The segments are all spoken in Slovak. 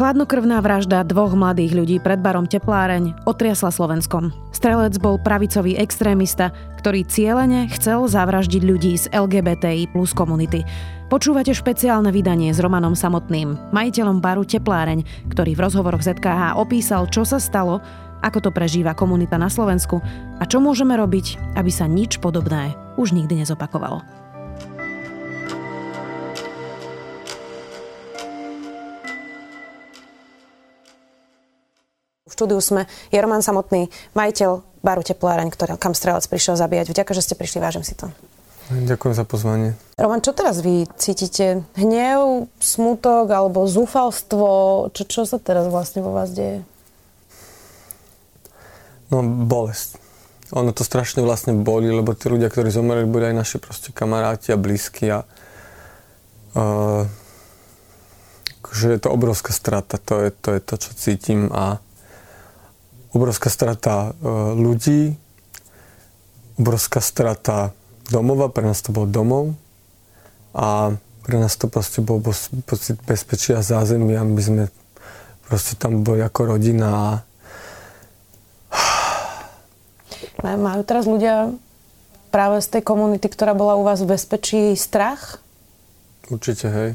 Chladnokrvná vražda dvoch mladých ľudí pred barom Tepláreň otriasla Slovenskom. Strelec bol pravicový extrémista, ktorý cieľene chcel zavraždiť ľudí z LGBTI plus komunity. Počúvate špeciálne vydanie s Romanom Samotným, majiteľom baru Tepláreň, ktorý v rozhovoroch ZKH opísal, čo sa stalo, ako to prežíva komunita na Slovensku a čo môžeme robiť, aby sa nič podobné už nikdy nezopakovalo. Štúdiu sme je Roman Samotný, majiteľ baru Tepláreň, ktorý, kam strelec prišiel zabíjať. Vďaka, že ste prišli, vážim si to. Ďakujem za pozvanie. Roman, čo teraz vy cítite? Hnev, smutok alebo zúfalstvo? Čo, čo sa teraz vlastne vo vás deje? No, bolesť. Ono to strašne vlastne boli, lebo tí ľudia, ktorí zomreli, boli aj naši proste kamaráti a blízki a uh, že je to obrovská strata, to je, to je to, čo cítim a obrovská strata e, ľudí, obrovská strata domova, pre nás to bol domov a pre nás to proste bol pocit bezpečia a zázemia, my sme proste tam boli ako rodina Majú teraz ľudia práve z tej komunity, ktorá bola u vás v bezpečí, strach? Určite, hej.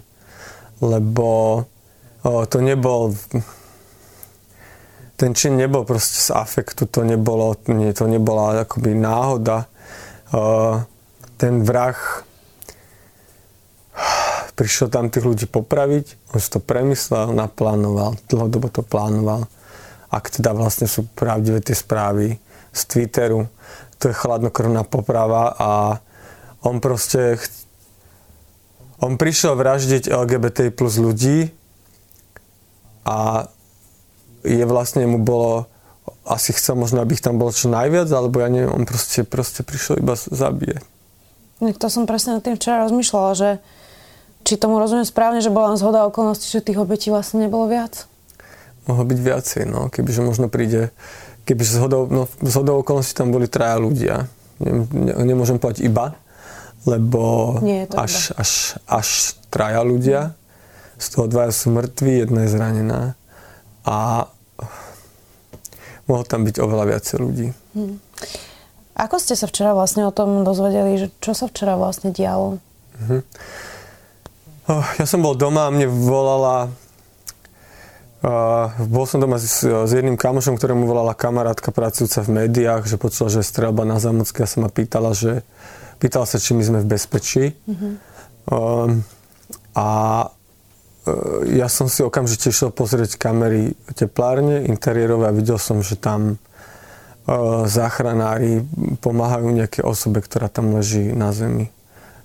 Lebo o, to nebol ten čin nebol proste z afektu, to, nebolo, nie, to nebola akoby náhoda. Uh, ten vrah prišiel tam tých ľudí popraviť, on si to premyslel, naplánoval, dlhodobo to plánoval. Ak teda vlastne sú pravdivé tie správy z Twitteru, to je chladnokrvná poprava a on proste on prišiel vraždiť LGBT plus ľudí a je vlastne mu bolo, asi chcel možno, aby ich tam bolo čo najviac, alebo ja neviem, on proste, proste prišiel iba zabíjať. To som presne nad tým včera rozmýšľala, že či tomu rozumiem správne, že bola zhoda okolností, že tých obetí vlastne nebolo viac? Mohlo byť viacej, no. Kebyže možno príde, kebyže zhodou, no, zhodou okolností tam boli traja ľudia. Ne, ne, nemôžem povedať iba, lebo Nie až, až, až traja ľudia. Z toho dvaja sú mŕtvi, jedna je zranená. A mohlo tam byť oveľa viacej ľudí. Hmm. Ako ste sa včera vlastne o tom dozvedeli, že čo sa včera vlastne dialo? Uh-huh. Oh, ja som bol doma a mne volala Uh, bol som doma s, s jedným kamošom, ktorému volala kamarátka pracujúca v médiách, že počula, že je strelba na Zámocké a sa ma pýtala, že pýtala sa, či my sme v bezpečí. Uh-huh. Um, a ja som si okamžite išiel pozrieť kamery teplárne interiérové a videl som, že tam e, záchranári pomáhajú nejaké osobe, ktorá tam leží na zemi.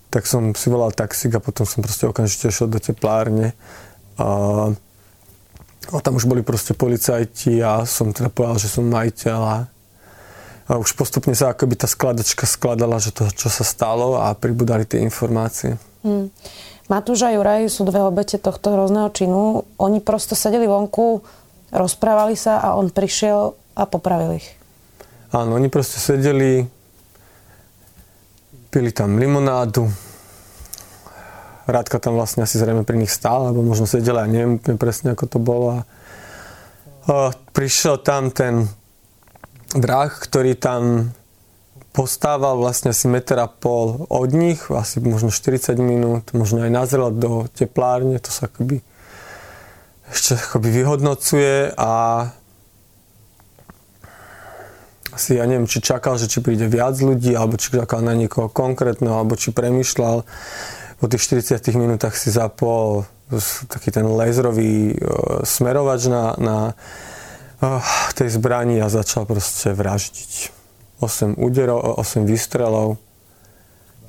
Tak som si volal taxík a potom som proste okamžite išiel do teplárne. A, a tam už boli proste policajti a som teda povedal, že som majiteľ a, a už postupne sa akoby tá skladačka skladala, že to, čo sa stalo a pribudali tie informácie. Hmm. Matúš a Juraj sú dve obete tohto hrozného činu. Oni prosto sedeli vonku, rozprávali sa a on prišiel a popravil ich. Áno, oni proste sedeli, pili tam limonádu. Rádka tam vlastne asi zrejme pri nich stála, alebo možno sedela, ja neviem presne, ako to bolo. A prišiel tam ten vrah, ktorý tam postával vlastne asi meter a pol od nich, asi možno 40 minút, možno aj nazrel do teplárne, to sa akoby ešte akoby vyhodnocuje a asi ja neviem, či čakal, že či príde viac ľudí, alebo či čakal na niekoho konkrétneho, alebo či premyšľal. Po tých 40 minútach si zapol taký ten laserový uh, smerovač na, na uh, tej zbrani a začal proste vraždiť. 8 úderov, 8 výstrelov.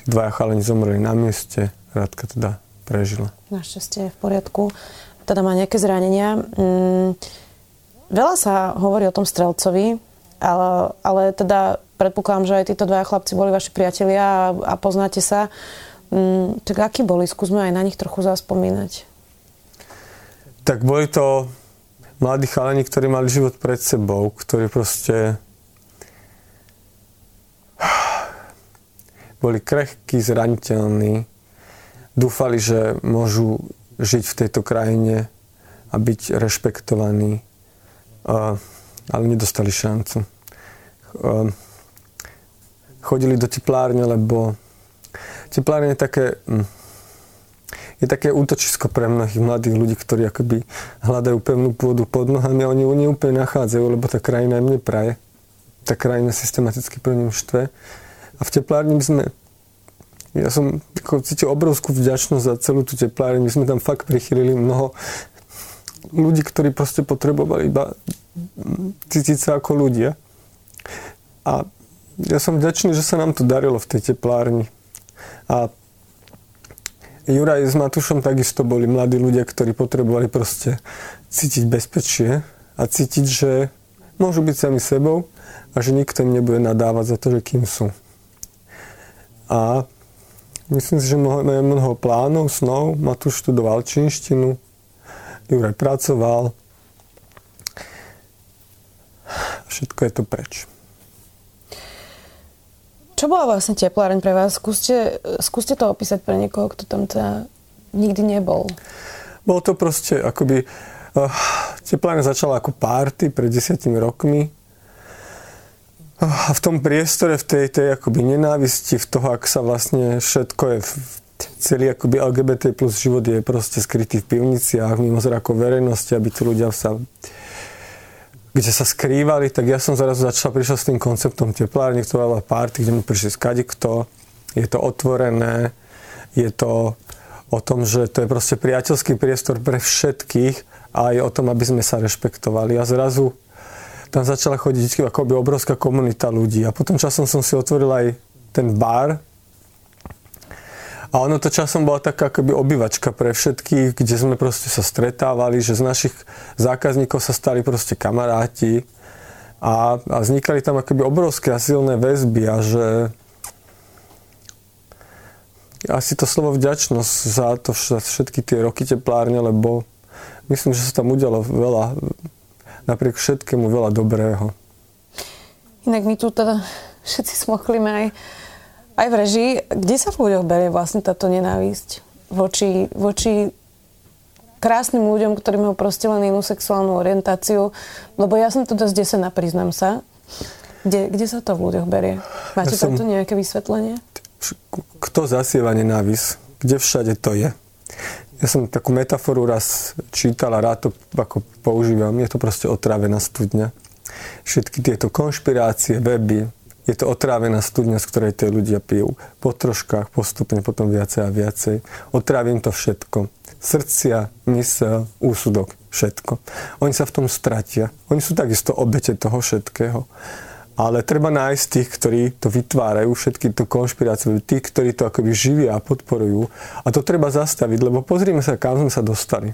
Tí dvaja chalani zomreli na mieste, Radka teda prežila. Našťastie je v poriadku. Teda má nejaké zranenia. Mm, veľa sa hovorí o tom strelcovi, ale, ale teda predpokladám, že aj títo dvaja chlapci boli vaši priatelia a, a poznáte sa. Mm, tak akí boli? Skúsme aj na nich trochu zaspomínať. Tak boli to mladí chalani, ktorí mali život pred sebou, ktorí proste boli krehkí, zraniteľní, dúfali, že môžu žiť v tejto krajine a byť rešpektovaní, ale nedostali šancu. Chodili do teplárne, lebo teplárne je také, hm, je také útočisko pre mnohých mladých ľudí, ktorí akoby hľadajú pevnú pôdu pod nohami a oni ju neúplne nachádzajú, lebo tá krajina im nepraje. Tá krajina systematicky pre ním štve. A v teplárni by sme ja som ako, cítil obrovskú vďačnosť za celú tú teplárne. My sme tam fakt prichylili mnoho ľudí, ktorí proste potrebovali iba cítiť sa ako ľudia. A ja som vďačný, že sa nám to darilo v tej teplárni. A Juraj s Matušom takisto boli mladí ľudia, ktorí potrebovali proste cítiť bezpečie a cítiť, že môžu byť sami sebou a že nikto im nebude nadávať za to, že kým sú. A Myslím si, že máme mnoho plánov, snov. Matúš študoval čínštinu, Juraj pracoval. Všetko je to preč. Čo bola vlastne tepláreň pre vás? Skúste, skúste to opísať pre niekoho, kto tam teda nikdy nebol. Bolo to proste akoby... Uh, tepláreň začala ako párty pred desiatimi rokmi a v tom priestore, v tej, tej akoby nenávisti, v toho, ak sa vlastne všetko je, celý akoby LGBT plus život je proste skrytý v pivniciach, mimo zrakov verejnosti, aby tu ľudia sa kde sa skrývali, tak ja som zrazu začal, prišiel s tým konceptom teplárne, ktorá bola party, kde mi prišli skadi kto, je to otvorené, je to o tom, že to je proste priateľský priestor pre všetkých a aj o tom, aby sme sa rešpektovali. A zrazu tam začala chodiť akoby obrovská komunita ľudí. A potom časom som si otvoril aj ten bar. A ono to časom bola taká akoby obyvačka pre všetkých, kde sme proste sa stretávali, že z našich zákazníkov sa stali proste kamaráti. A, a vznikali tam akoby obrovské a silné väzby a že asi to slovo vďačnosť za to všetky tie roky teplárne, lebo myslím, že sa tam udialo veľa napriek všetkému veľa dobrého. Inak my tu teda všetci smochlíme aj, aj v režii. Kde sa v ľuďoch berie vlastne táto nenávisť voči, voči krásnym ľuďom, ktorí majú proste len inú sexuálnu orientáciu? Lebo ja som tu dosť desená, priznám sa. Kde, kde sa to v ľuďoch berie? Máte ja som... takto nejaké vysvetlenie? Kto zasieva nenávisť? Kde všade to je? Ja som takú metaforu raz čítal a rád to ako používam. Je to proste otrávená studňa. Všetky tieto konšpirácie, weby, je to otrávená studňa, z ktorej tie ľudia pijú. Po troškách, postupne, potom viacej a viacej. Otrávim to všetko. Srdcia, mysel, úsudok, všetko. Oni sa v tom stratia. Oni sú takisto obete toho všetkého ale treba nájsť tých, ktorí to vytvárajú, všetky tú konšpiráciu, tých, ktorí to akoby živia a podporujú. A to treba zastaviť, lebo pozrime sa, kam sme sa dostali.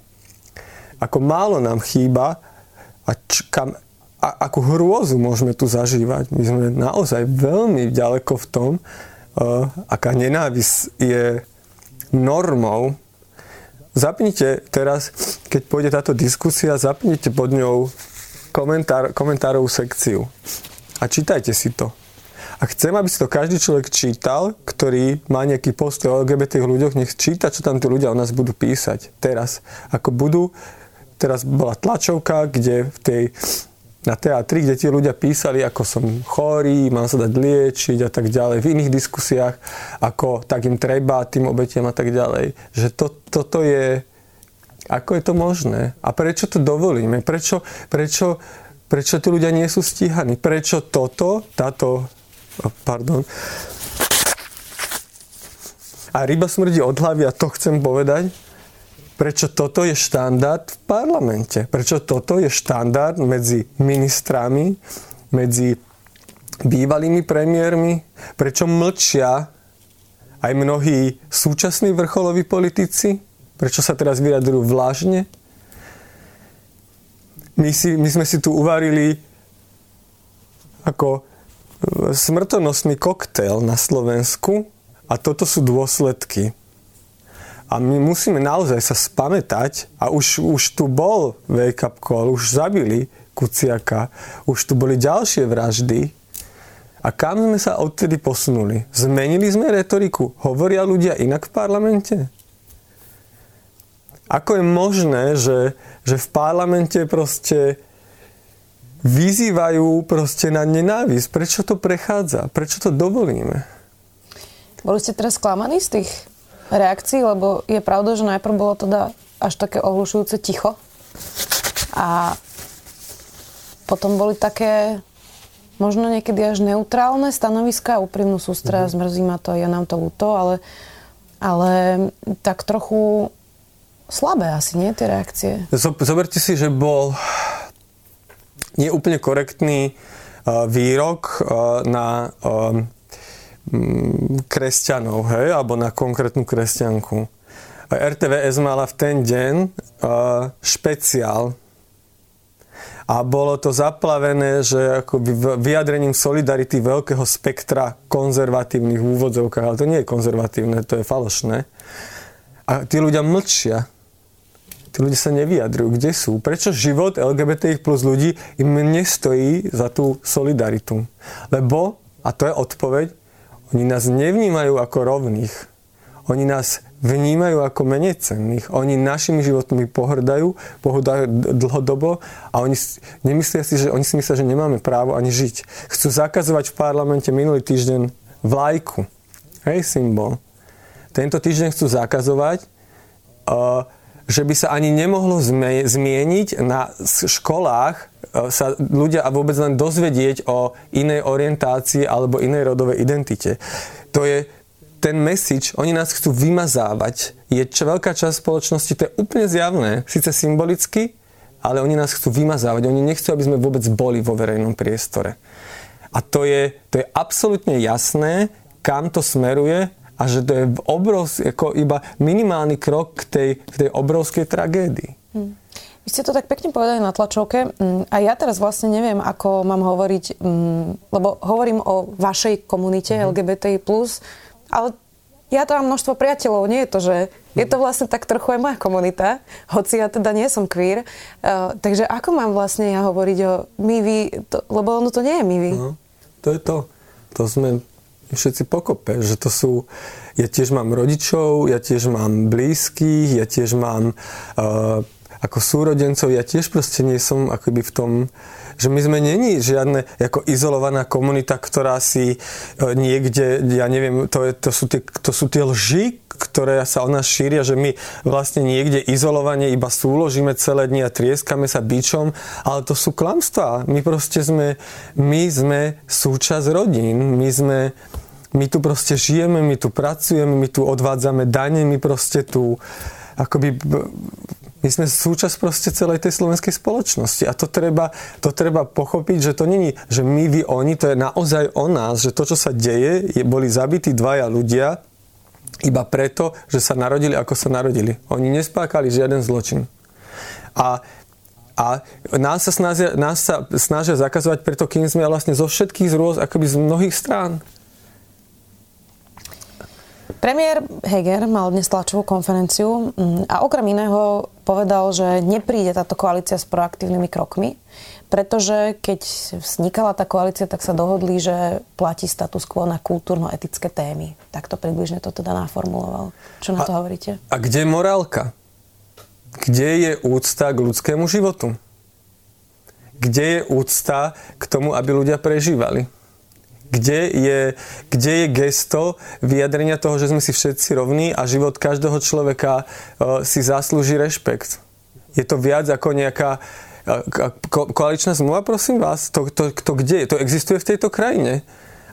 Ako málo nám chýba a č- kam, a, akú hrôzu môžeme tu zažívať. My sme naozaj veľmi ďaleko v tom, uh, aká nenávisť je normou. Zapnite teraz, keď pôjde táto diskusia, zapnite pod ňou komentár, komentárovú sekciu a čítajte si to. A chcem, aby si to každý človek čítal, ktorý má nejaký postoj o LGBT ľuďoch, nech číta, čo tam tí ľudia o nás budú písať teraz. Ako budú, teraz bola tlačovka, kde v tej, na teatri, kde tí ľudia písali, ako som chorý, mám sa dať liečiť a tak ďalej, v iných diskusiách, ako tak im treba, tým obetiam a tak ďalej. Že to, toto je, ako je to možné? A prečo to dovolíme? Prečo, prečo Prečo tí ľudia nie sú stíhaní? Prečo toto, táto, pardon, a ryba smrdí od hlavy a to chcem povedať, prečo toto je štandard v parlamente. Prečo toto je štandard medzi ministrami, medzi bývalými premiérmi, prečo mlčia aj mnohí súčasní vrcholoví politici, prečo sa teraz vyjadrujú vlažne, my, si, my sme si tu uvarili ako e, smrtonosný koktail na Slovensku a toto sú dôsledky. A my musíme naozaj sa spamätať a už, už tu bol wake-up call, už zabili Kuciaka, už tu boli ďalšie vraždy. A kam sme sa odtedy posunuli? Zmenili sme retoriku? Hovoria ľudia inak v parlamente? Ako je možné, že, že v parlamente proste vyzývajú proste na nenávisť? Prečo to prechádza? Prečo to dovolíme? Boli ste teraz sklamaní z tých reakcií? Lebo je pravda, že najprv bolo teda až také ohlušujúce ticho. A potom boli také možno niekedy až neutrálne stanoviska, úprimnú sústra, mm-hmm. zmrzí ma to, je nám to ľúto, ale, ale tak trochu slabé asi, nie, tie reakcie? Zoberte si, že bol nie úplne korektný uh, výrok uh, na uh, kresťanov, hej, alebo na konkrétnu kresťanku. RTVS mala v ten deň špeciál a bolo to zaplavené, že ako vyjadrením solidarity veľkého spektra konzervatívnych úvodzovkách, ale to nie je konzervatívne, to je falošné. A tí ľudia mlčia. Tí ľudia sa nevyjadrujú. Kde sú? Prečo život LGBTI plus ľudí im nestojí za tú solidaritu? Lebo, a to je odpoveď, oni nás nevnímajú ako rovných. Oni nás vnímajú ako menej cenných. Oni našimi životmi pohrdajú, pohrdajú dlhodobo a oni nemyslia si, že oni si myslia, že nemáme právo ani žiť. Chcú zakazovať v parlamente minulý týždeň vlajku. Hej, symbol. Tento týždeň chcú zakazovať, uh, že by sa ani nemohlo zmieniť na školách uh, sa ľudia a vôbec len dozvedieť o inej orientácii alebo inej rodovej identite. To je ten message, oni nás chcú vymazávať. Je čo veľká časť spoločnosti, to je úplne zjavné, síce symbolicky, ale oni nás chcú vymazávať. Oni nechcú, aby sme vôbec boli vo verejnom priestore. A to je, to je absolútne jasné, kam to smeruje a že to je obrovský, ako iba minimálny krok k tej, k tej obrovskej tragédii. Hmm. Vy ste to tak pekne povedali na tlačovke mm, a ja teraz vlastne neviem, ako mám hovoriť, mm, lebo hovorím o vašej komunite mm-hmm. LGBTI+, ale ja to mám množstvo priateľov, nie je to, že je to vlastne tak trochu aj moja komunita, hoci ja teda nie som queer. Uh, takže ako mám vlastne ja hovoriť o my, vy, to, lebo ono to nie je my, vy. No, to je to. To sme všetci pokope, že to sú, ja tiež mám rodičov, ja tiež mám blízkych, ja tiež mám uh, ako súrodencov, ja tiež proste nie som akoby v tom že my sme není žiadne ako izolovaná komunita, ktorá si e, niekde, ja neviem, to, je, to, sú, tie, to sú tie lži, ktoré sa o nás šíria, že my vlastne niekde izolovane iba súložíme celé dni a trieskame sa bičom, ale to sú klamstvá. My proste sme, my sme súčasť rodín, my sme, my tu proste žijeme, my tu pracujeme, my tu odvádzame dane, my proste tu akoby my sme súčasť proste celej tej slovenskej spoločnosti a to treba, to treba pochopiť, že to není, že my, vy, oni, to je naozaj o nás, že to, čo sa deje, je, boli zabití dvaja ľudia iba preto, že sa narodili, ako sa narodili. Oni nespákali žiaden zločin. A a nás sa, snažia, nás sa snažia zakazovať preto, kým sme vlastne zo všetkých z rôz, akoby z mnohých strán. Premiér Heger mal dnes tlačovú konferenciu mm, a okrem iného povedal, že nepríde táto koalícia s proaktívnymi krokmi, pretože keď vznikala tá koalícia, tak sa dohodli, že platí status quo na kultúrno-etické témy. Takto približne to teda naformuloval. Čo na to a, hovoríte? A kde je morálka? Kde je úcta k ľudskému životu? Kde je úcta k tomu, aby ľudia prežívali? Kde je, kde je gesto vyjadrenia toho, že sme si všetci rovní a život každého človeka uh, si zaslúži rešpekt? Je to viac ako nejaká ko, koaličná zmluva, prosím vás? To, to, to kde je? To existuje v tejto krajine?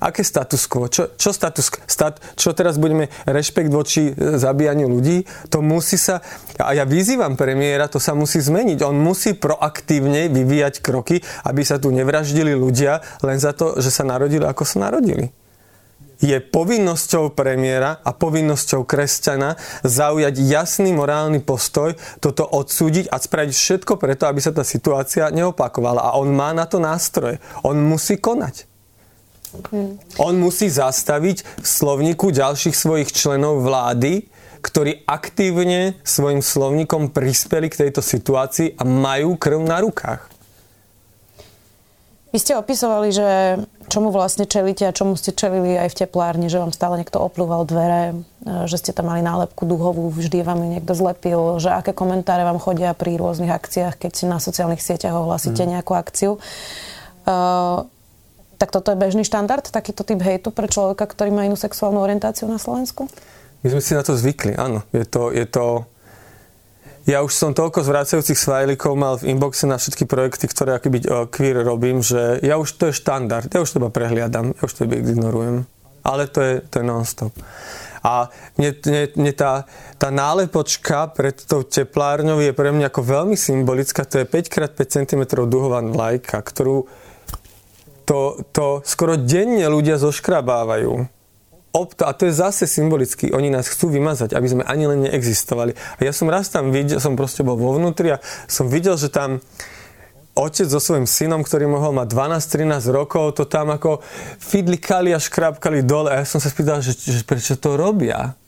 Aké status quo? Čo, čo, status, stat, čo teraz budeme rešpekt voči e, zabíjaniu ľudí? To musí sa... A ja vyzývam premiéra, to sa musí zmeniť. On musí proaktívne vyvíjať kroky, aby sa tu nevraždili ľudia len za to, že sa narodili, ako sa narodili je povinnosťou premiéra a povinnosťou kresťana zaujať jasný morálny postoj, toto odsúdiť a spraviť všetko preto, aby sa tá situácia neopakovala. A on má na to nástroje. On musí konať. On musí zastaviť v slovníku ďalších svojich členov vlády, ktorí aktívne svojim slovníkom prispeli k tejto situácii a majú krv na rukách. Vy ste opisovali, že čomu vlastne čelíte a čomu ste čelili aj v teplárni, že vám stále niekto oplúval dvere, e, že ste tam mali nálepku duhovú, vždy vám ju niekto zlepil, že aké komentáre vám chodia pri rôznych akciách, keď si na sociálnych sieťach ohlasíte mm. nejakú akciu. Uh, tak toto je bežný štandard, takýto typ hejtu pre človeka, ktorý má inú sexuálnu orientáciu na Slovensku? My sme si na to zvykli, áno. Je to, je to ja už som toľko zvracajúcich svajlikov mal v inboxe na všetky projekty, ktoré akoby queer robím, že ja už to je štandard, ja už to iba prehliadam, ja už to iba ignorujem. Ale to je, to je non-stop. A mne, mne, mne tá, tá nálepočka pred tou teplárňou je pre mňa ako veľmi symbolická. To je 5x5 cm duhová vlajka, ktorú to, to skoro denne ľudia zoškrabávajú a to je zase symbolicky, oni nás chcú vymazať, aby sme ani len neexistovali. A ja som raz tam videl, som proste bol vo vnútri a som videl, že tam otec so svojím synom, ktorý mohol mať 12-13 rokov, to tam ako fidlikali a škrapkali dole. A ja som sa spýtal, že, že prečo to robia?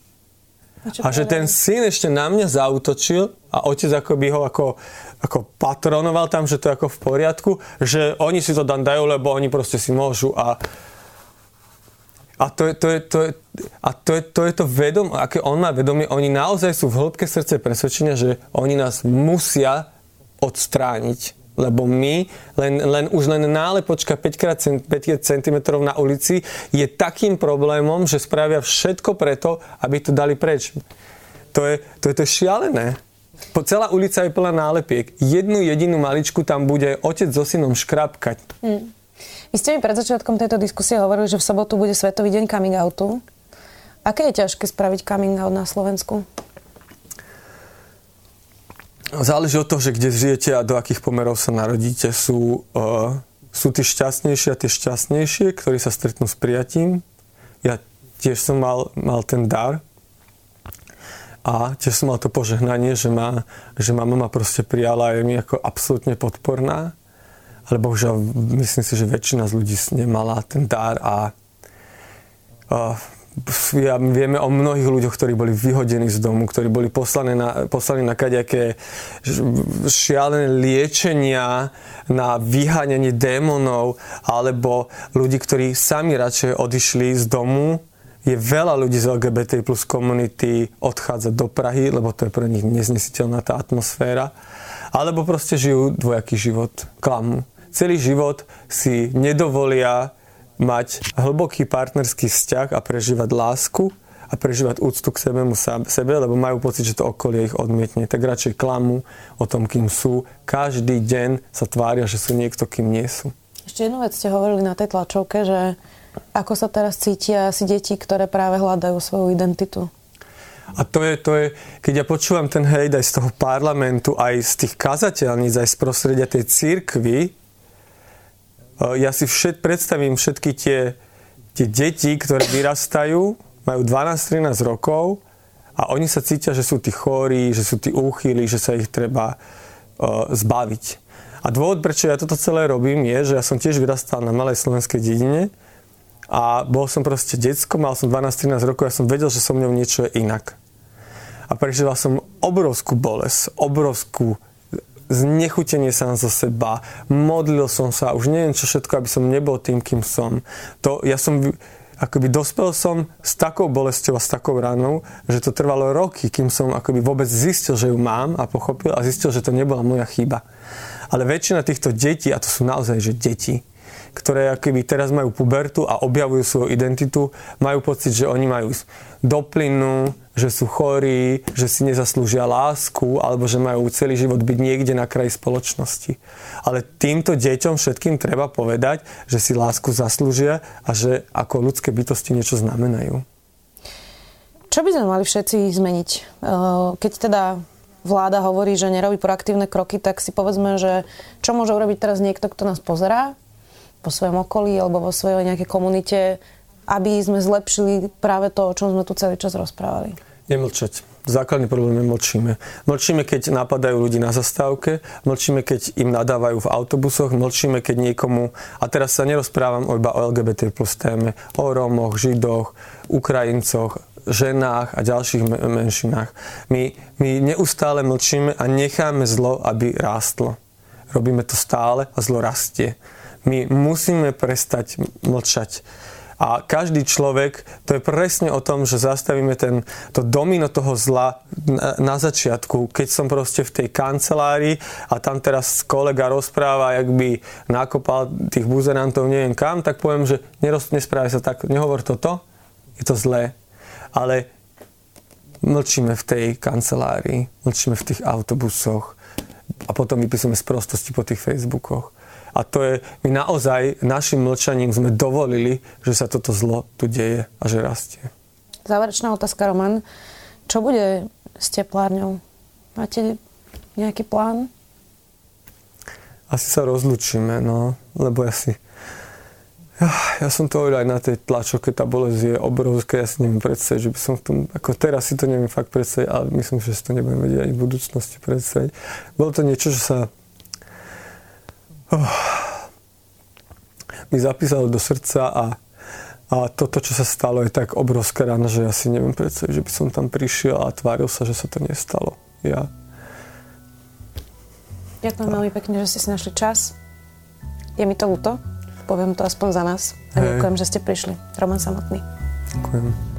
A, a že ten syn ešte na mňa zautočil a otec ako by ho ako, ako patronoval tam, že to je ako v poriadku, že oni si to dan dajú, lebo oni proste si môžu a a to je to, je, to, je, a to, je, to, je to vedom, aké on má vedomie. Oni naozaj sú v hĺbke srdce presvedčenia, že oni nás musia odstrániť. Lebo my, len, len už len nálepočka 5 cm na ulici je takým problémom, že spravia všetko preto, aby to dali preč. To je to, je to šialené. Po celá ulica je plná nálepiek. Jednu jedinú maličku tam bude otec so synom škrapkať. Mm. Vy ste mi pred začiatkom tejto diskusie hovorili, že v sobotu bude Svetový deň coming outu. Aké je ťažké spraviť coming out na Slovensku? Záleží od toho, že kde žijete a do akých pomerov sa narodíte. Sú, uh, sú tí šťastnejšie a tie šťastnejšie, ktorí sa stretnú s prijatím. Ja tiež som mal, mal ten dar a tiež som mal to požehnanie, že ma, že ma mama proste prijala a je mi ako absolútne podporná ale bohužiaľ myslím si, že väčšina z ľudí nemala ten dar a, a ja, vieme o mnohých ľuďoch, ktorí boli vyhodení z domu, ktorí boli poslaní na, poslaní na kadejaké šialené liečenia, na vyháňanie démonov, alebo ľudí, ktorí sami radšej odišli z domu. Je veľa ľudí z LGBT plus komunity odchádza do Prahy, lebo to je pre nich neznesiteľná tá atmosféra. Alebo proste žijú dvojaký život, klamu celý život si nedovolia mať hlboký partnerský vzťah a prežívať lásku a prežívať úctu k sebemu sebe, lebo majú pocit, že to okolie ich odmietne. Tak radšej klamú o tom, kým sú. Každý deň sa tvária, že sú niekto, kým nie sú. Ešte jednu vec ste hovorili na tej tlačovke, že ako sa teraz cítia asi deti, ktoré práve hľadajú svoju identitu. A to je, to je, keď ja počúvam ten hejt aj z toho parlamentu, aj z tých kazateľníc, aj z prostredia tej církvy, ja si všet, predstavím všetky tie, tie deti, ktoré vyrastajú, majú 12-13 rokov a oni sa cítia, že sú tí chorí, že sú tí úchyli, že sa ich treba uh, zbaviť. A dôvod, prečo ja toto celé robím, je, že ja som tiež vyrastal na malej slovenskej dedine a bol som proste decko, mal som 12-13 rokov ja som vedel, že so mnou niečo je inak. A prežíval som obrovskú bolesť, obrovskú znechutenie sám zo seba, modlil som sa, už neviem čo všetko, aby som nebol tým, kým som. To, ja som akoby dospel som s takou bolesťou a s takou ranou, že to trvalo roky, kým som akoby vôbec zistil, že ju mám a pochopil a zistil, že to nebola moja chyba. Ale väčšina týchto detí, a to sú naozaj že deti, ktoré akoby teraz majú pubertu a objavujú svoju identitu, majú pocit, že oni majú doplinu, že sú chorí, že si nezaslúžia lásku alebo že majú celý život byť niekde na kraji spoločnosti. Ale týmto deťom všetkým treba povedať, že si lásku zaslúžia a že ako ľudské bytosti niečo znamenajú. Čo by sme mali všetci zmeniť? Keď teda vláda hovorí, že nerobí proaktívne kroky, tak si povedzme, že čo môže urobiť teraz niekto, kto nás pozerá po svojom okolí alebo vo svojej nejakej komunite, aby sme zlepšili práve to, o čom sme tu celý čas rozprávali. Nemlčať. Základný problém je mlčíme. Mlčíme, keď napadajú ľudí na zastávke, mlčíme, keď im nadávajú v autobusoch, mlčíme, keď niekomu, a teraz sa nerozprávam iba o LGBT plus téme, o Rómoch, Židoch, Ukrajincoch, ženách a ďalších menšinách. My, my neustále mlčíme a necháme zlo, aby rástlo. Robíme to stále a zlo rastie. My musíme prestať mlčať. A každý človek, to je presne o tom, že zastavíme ten, to domino toho zla na, na začiatku, keď som proste v tej kancelárii a tam teraz kolega rozpráva, jak by nakopal tých buzerantov neviem kam, tak poviem, že neroz, nesprávaj sa tak, nehovor toto, je to zlé. Ale mlčíme v tej kancelárii, mlčíme v tých autobusoch a potom vypisujeme z prostosti po tých Facebookoch. A to je, my naozaj našim mlčaním sme dovolili, že sa toto zlo tu deje a že rastie. Záverečná otázka, Roman. Čo bude s teplárňou? Máte nejaký plán? Asi sa rozlučíme, no, lebo ja si... Ja, ja som to hovoril aj na tej tlačovke, tá bolesť je obrovská, ja si neviem predstaviť, že by som v tom, ako teraz si to neviem fakt predstaviť, ale myslím, že si to nebudem vedieť aj v budúcnosti predstaviť. Bolo to niečo, čo sa oh, mi zapísalo do srdca a, a toto, čo sa stalo, je tak obrovská rána, že ja si neviem predstaviť, že by som tam prišiel a tváril sa, že sa to nestalo. Ja. Ďakujem veľmi pekne, že ste si našli čas. Je mi to ľúto, poviem to aspoň za nás. A ďakujem, že ste prišli. Roman Samotný. Ďakujem.